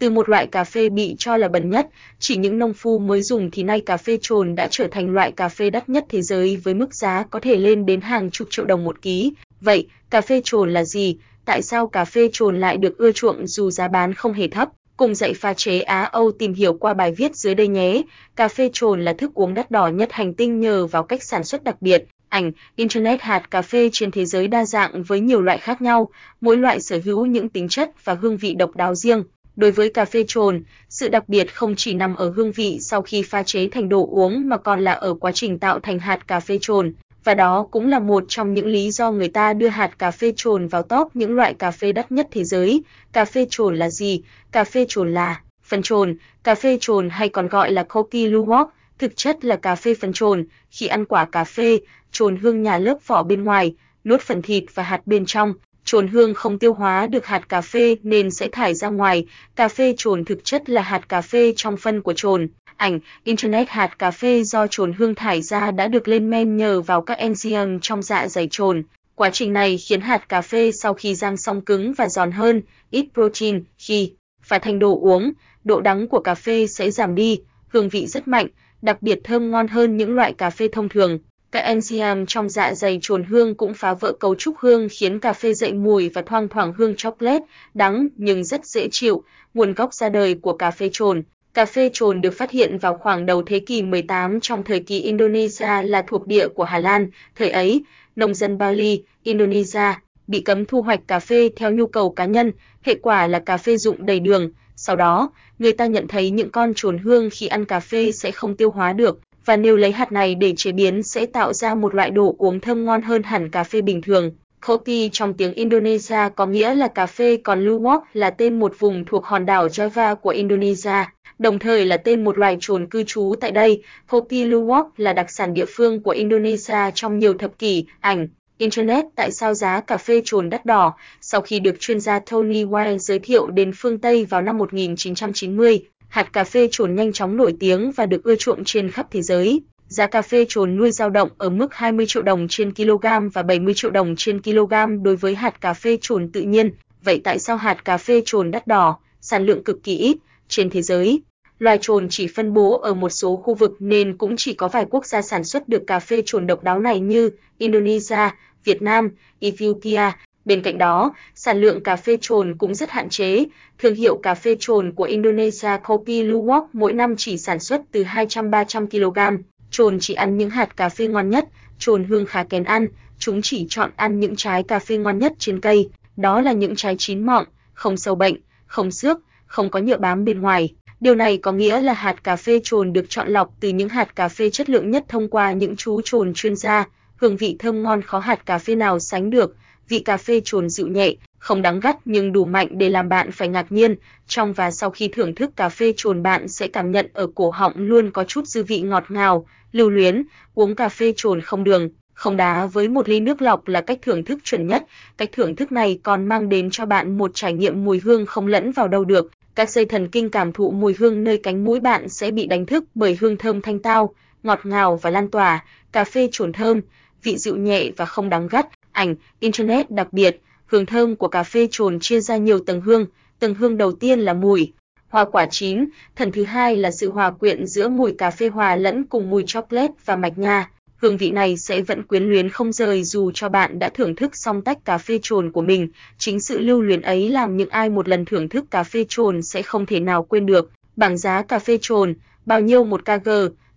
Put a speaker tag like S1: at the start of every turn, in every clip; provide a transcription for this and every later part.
S1: Từ một loại cà phê bị cho là bẩn nhất, chỉ những nông phu mới dùng thì nay cà phê trồn đã trở thành loại cà phê đắt nhất thế giới với mức giá có thể lên đến hàng chục triệu đồng một ký. Vậy, cà phê trồn là gì? Tại sao cà phê trồn lại được ưa chuộng dù giá bán không hề thấp? Cùng dạy pha chế Á Âu tìm hiểu qua bài viết dưới đây nhé. Cà phê trồn là thức uống đắt đỏ nhất hành tinh nhờ vào cách sản xuất đặc biệt. Ảnh, Internet hạt cà phê trên thế giới đa dạng với nhiều loại khác nhau, mỗi loại sở hữu những tính chất và hương vị độc đáo riêng. Đối với cà phê trồn, sự đặc biệt không chỉ nằm ở hương vị sau khi pha chế thành đồ uống mà còn là ở quá trình tạo thành hạt cà phê trồn, và đó cũng là một trong những lý do người ta đưa hạt cà phê trồn vào top những loại cà phê đắt nhất thế giới. Cà phê trồn là gì? Cà phê trồn là phần trồn, cà phê trồn hay còn gọi là Kopi Luwak, thực chất là cà phê phần trồn, khi ăn quả cà phê, trồn hương nhà lớp vỏ bên ngoài, nuốt phần thịt và hạt bên trong, trồn hương không tiêu hóa được hạt cà phê nên sẽ thải ra ngoài. Cà phê trồn thực chất là hạt cà phê trong phân của trồn. Ảnh, Internet hạt cà phê do trồn hương thải ra đã được lên men nhờ vào các enzyme trong dạ dày trồn. Quá trình này khiến hạt cà phê sau khi rang xong cứng và giòn hơn, ít protein, khi và thành đồ uống, độ đắng của cà phê sẽ giảm đi, hương vị rất mạnh, đặc biệt thơm ngon hơn những loại cà phê thông thường. Các enzyme trong dạ dày trồn hương cũng phá vỡ cấu trúc hương khiến cà phê dậy mùi và thoang thoảng hương chocolate, đắng nhưng rất dễ chịu. Nguồn gốc ra đời của cà phê trồn Cà phê trồn được phát hiện vào khoảng đầu thế kỷ 18 trong thời kỳ Indonesia là thuộc địa của Hà Lan. Thời ấy, nông dân Bali, Indonesia bị cấm thu hoạch cà phê theo nhu cầu cá nhân, hệ quả là cà phê dụng đầy đường. Sau đó, người ta nhận thấy những con trồn hương khi ăn cà phê sẽ không tiêu hóa được, và nếu lấy hạt này để chế biến sẽ tạo ra một loại đồ uống thơm ngon hơn hẳn cà phê bình thường. Kopi trong tiếng Indonesia có nghĩa là cà phê còn Luwak là tên một vùng thuộc hòn đảo Java của Indonesia, đồng thời là tên một loài trồn cư trú tại đây. Kopi Luwak là đặc sản địa phương của Indonesia trong nhiều thập kỷ. Ảnh Internet tại sao giá cà phê trồn đắt đỏ sau khi được chuyên gia Tony Wang giới thiệu đến phương Tây vào năm 1990 hạt cà phê trồn nhanh chóng nổi tiếng và được ưa chuộng trên khắp thế giới. Giá cà phê trồn nuôi dao động ở mức 20 triệu đồng trên kg và 70 triệu đồng trên kg đối với hạt cà phê trồn tự nhiên. Vậy tại sao hạt cà phê trồn đắt đỏ, sản lượng cực kỳ ít trên thế giới? Loài trồn chỉ phân bố ở một số khu vực nên cũng chỉ có vài quốc gia sản xuất được cà phê trồn độc đáo này như Indonesia, Việt Nam, Ethiopia, Bên cạnh đó, sản lượng cà phê trồn cũng rất hạn chế. Thương hiệu cà phê trồn của Indonesia Kopi Luwak mỗi năm chỉ sản xuất từ 200-300 kg. Trồn chỉ ăn những hạt cà phê ngon nhất, trồn hương khá kén ăn, chúng chỉ chọn ăn những trái cà phê ngon nhất trên cây, đó là những trái chín mọng, không sâu bệnh, không xước, không có nhựa bám bên ngoài. Điều này có nghĩa là hạt cà phê trồn được chọn lọc từ những hạt cà phê chất lượng nhất thông qua những chú trồn chuyên gia, hương vị thơm ngon khó hạt cà phê nào sánh được vị cà phê trồn dịu nhẹ, không đắng gắt nhưng đủ mạnh để làm bạn phải ngạc nhiên. Trong và sau khi thưởng thức cà phê trồn bạn sẽ cảm nhận ở cổ họng luôn có chút dư vị ngọt ngào, lưu luyến. Uống cà phê trồn không đường, không đá với một ly nước lọc là cách thưởng thức chuẩn nhất. Cách thưởng thức này còn mang đến cho bạn một trải nghiệm mùi hương không lẫn vào đâu được. Các dây thần kinh cảm thụ mùi hương nơi cánh mũi bạn sẽ bị đánh thức bởi hương thơm thanh tao, ngọt ngào và lan tỏa. Cà phê trồn thơm, vị dịu nhẹ và không đắng gắt ảnh, internet đặc biệt, hương thơm của cà phê trồn chia ra nhiều tầng hương, tầng hương đầu tiên là mùi hoa quả chín, thần thứ hai là sự hòa quyện giữa mùi cà phê hòa lẫn cùng mùi chocolate và mạch nha. Hương vị này sẽ vẫn quyến luyến không rời dù cho bạn đã thưởng thức xong tách cà phê trồn của mình. Chính sự lưu luyến ấy làm những ai một lần thưởng thức cà phê trồn sẽ không thể nào quên được. Bảng giá cà phê trồn, bao nhiêu một kg?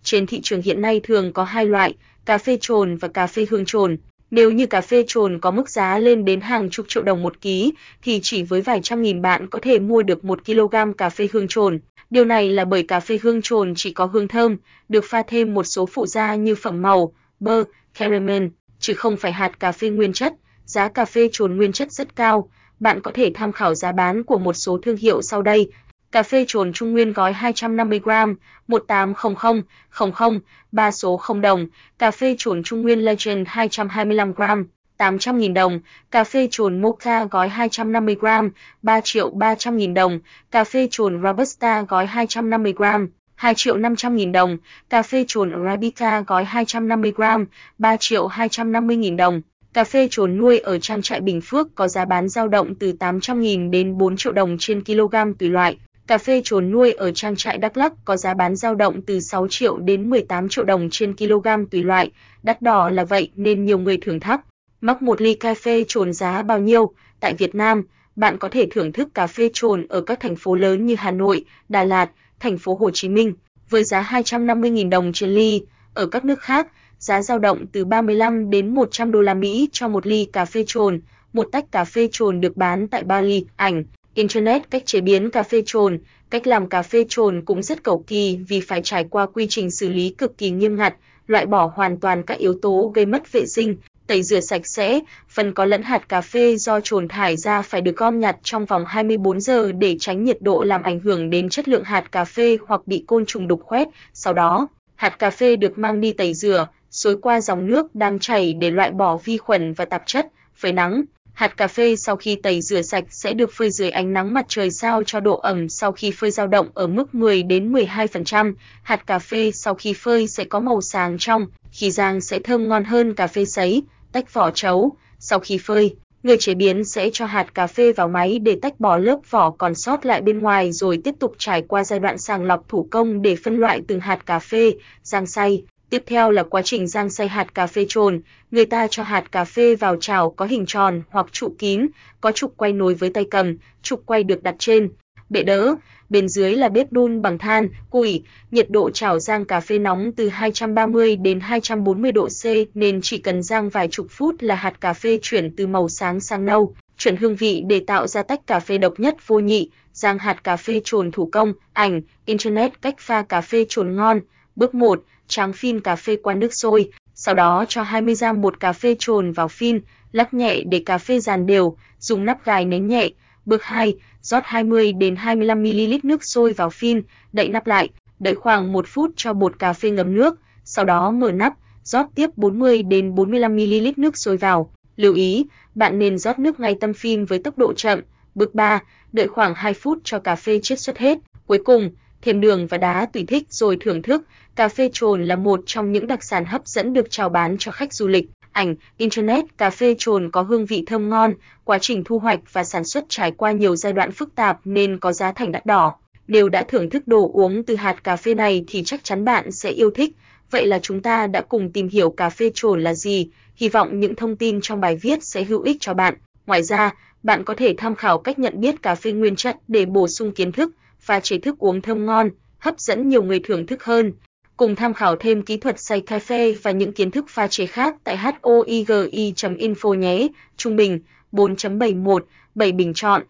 S1: Trên thị trường hiện nay thường có hai loại, cà phê trồn và cà phê hương trồn. Nếu như cà phê trồn có mức giá lên đến hàng chục triệu đồng một ký, thì chỉ với vài trăm nghìn bạn có thể mua được một kg cà phê hương trồn. Điều này là bởi cà phê hương trồn chỉ có hương thơm, được pha thêm một số phụ gia như phẩm màu, bơ, caramel, chứ không phải hạt cà phê nguyên chất. Giá cà phê trồn nguyên chất rất cao, bạn có thể tham khảo giá bán của một số thương hiệu sau đây Cà phê trồn Trung Nguyên gói 250g, 1800 3 số 0 đồng. Cà phê trồn Trung Nguyên Legend 225g, 800.000 đồng. Cà phê trồn Mocha gói 250g, 3 triệu 300.000 đồng. Cà phê trồn Robusta gói 250g, 2 triệu 500.000 đồng. Cà phê trồn Arabica gói 250g, 3 triệu 250.000 đồng. Cà phê trồn nuôi ở trang trại Bình Phước có giá bán dao động từ 800.000 đến 4 triệu đồng trên kg tùy loại. Cà phê trồn nuôi ở trang trại Đắk Lắk có giá bán dao động từ 6 triệu đến 18 triệu đồng trên kg tùy loại, đắt đỏ là vậy nên nhiều người thưởng thắc mắc một ly cà phê trồn giá bao nhiêu? Tại Việt Nam, bạn có thể thưởng thức cà phê trồn ở các thành phố lớn như Hà Nội, Đà Lạt, thành phố Hồ Chí Minh với giá 250.000 đồng trên ly. Ở các nước khác, giá dao động từ 35 đến 100 đô la Mỹ cho một ly cà phê trồn. Một tách cà phê trồn được bán tại Bali, ảnh Internet cách chế biến cà phê trồn, cách làm cà phê trồn cũng rất cầu kỳ vì phải trải qua quy trình xử lý cực kỳ nghiêm ngặt, loại bỏ hoàn toàn các yếu tố gây mất vệ sinh, tẩy rửa sạch sẽ, phần có lẫn hạt cà phê do trồn thải ra phải được gom nhặt trong vòng 24 giờ để tránh nhiệt độ làm ảnh hưởng đến chất lượng hạt cà phê hoặc bị côn trùng đục khoét. Sau đó, hạt cà phê được mang đi tẩy rửa, xối qua dòng nước đang chảy để loại bỏ vi khuẩn và tạp chất, phơi nắng. Hạt cà phê sau khi tẩy rửa sạch sẽ được phơi dưới ánh nắng mặt trời sao cho độ ẩm sau khi phơi dao động ở mức 10 đến 12%. Hạt cà phê sau khi phơi sẽ có màu sáng trong, khi rang sẽ thơm ngon hơn cà phê sấy, tách vỏ trấu. Sau khi phơi, người chế biến sẽ cho hạt cà phê vào máy để tách bỏ lớp vỏ còn sót lại bên ngoài rồi tiếp tục trải qua giai đoạn sàng lọc thủ công để phân loại từng hạt cà phê, rang xay. Tiếp theo là quá trình rang xay hạt cà phê trồn, người ta cho hạt cà phê vào chảo có hình tròn hoặc trụ kín, có trục quay nối với tay cầm, trục quay được đặt trên. Bệ đỡ, bên dưới là bếp đun bằng than, củi, nhiệt độ chảo rang cà phê nóng từ 230 đến 240 độ C nên chỉ cần rang vài chục phút là hạt cà phê chuyển từ màu sáng sang nâu, chuyển hương vị để tạo ra tách cà phê độc nhất vô nhị, rang hạt cà phê trồn thủ công, ảnh, internet cách pha cà phê trồn ngon. Bước 1, tráng phin cà phê qua nước sôi, sau đó cho 20 g bột cà phê trồn vào phin, lắc nhẹ để cà phê dàn đều, dùng nắp gài nén nhẹ. Bước 2, rót 20 đến 25 ml nước sôi vào phin, đậy nắp lại, đợi khoảng 1 phút cho bột cà phê ngấm nước, sau đó mở nắp, rót tiếp 40 đến 45 ml nước sôi vào. Lưu ý, bạn nên rót nước ngay tâm phin với tốc độ chậm. Bước 3, đợi khoảng 2 phút cho cà phê chiết xuất hết. Cuối cùng, thêm đường và đá tùy thích rồi thưởng thức. Cà phê trồn là một trong những đặc sản hấp dẫn được chào bán cho khách du lịch. Ảnh, Internet, cà phê trồn có hương vị thơm ngon, quá trình thu hoạch và sản xuất trải qua nhiều giai đoạn phức tạp nên có giá thành đắt đỏ. Nếu đã thưởng thức đồ uống từ hạt cà phê này thì chắc chắn bạn sẽ yêu thích. Vậy là chúng ta đã cùng tìm hiểu cà phê trồn là gì, hy vọng những thông tin trong bài viết sẽ hữu ích cho bạn. Ngoài ra, bạn có thể tham khảo cách nhận biết cà phê nguyên chất để bổ sung kiến thức và chế thức uống thơm ngon, hấp dẫn nhiều người thưởng thức hơn. Cùng tham khảo thêm kỹ thuật xay cà phê và những kiến thức pha chế khác tại hoigi.info nhé. Trung bình 4.71, 7 bình chọn.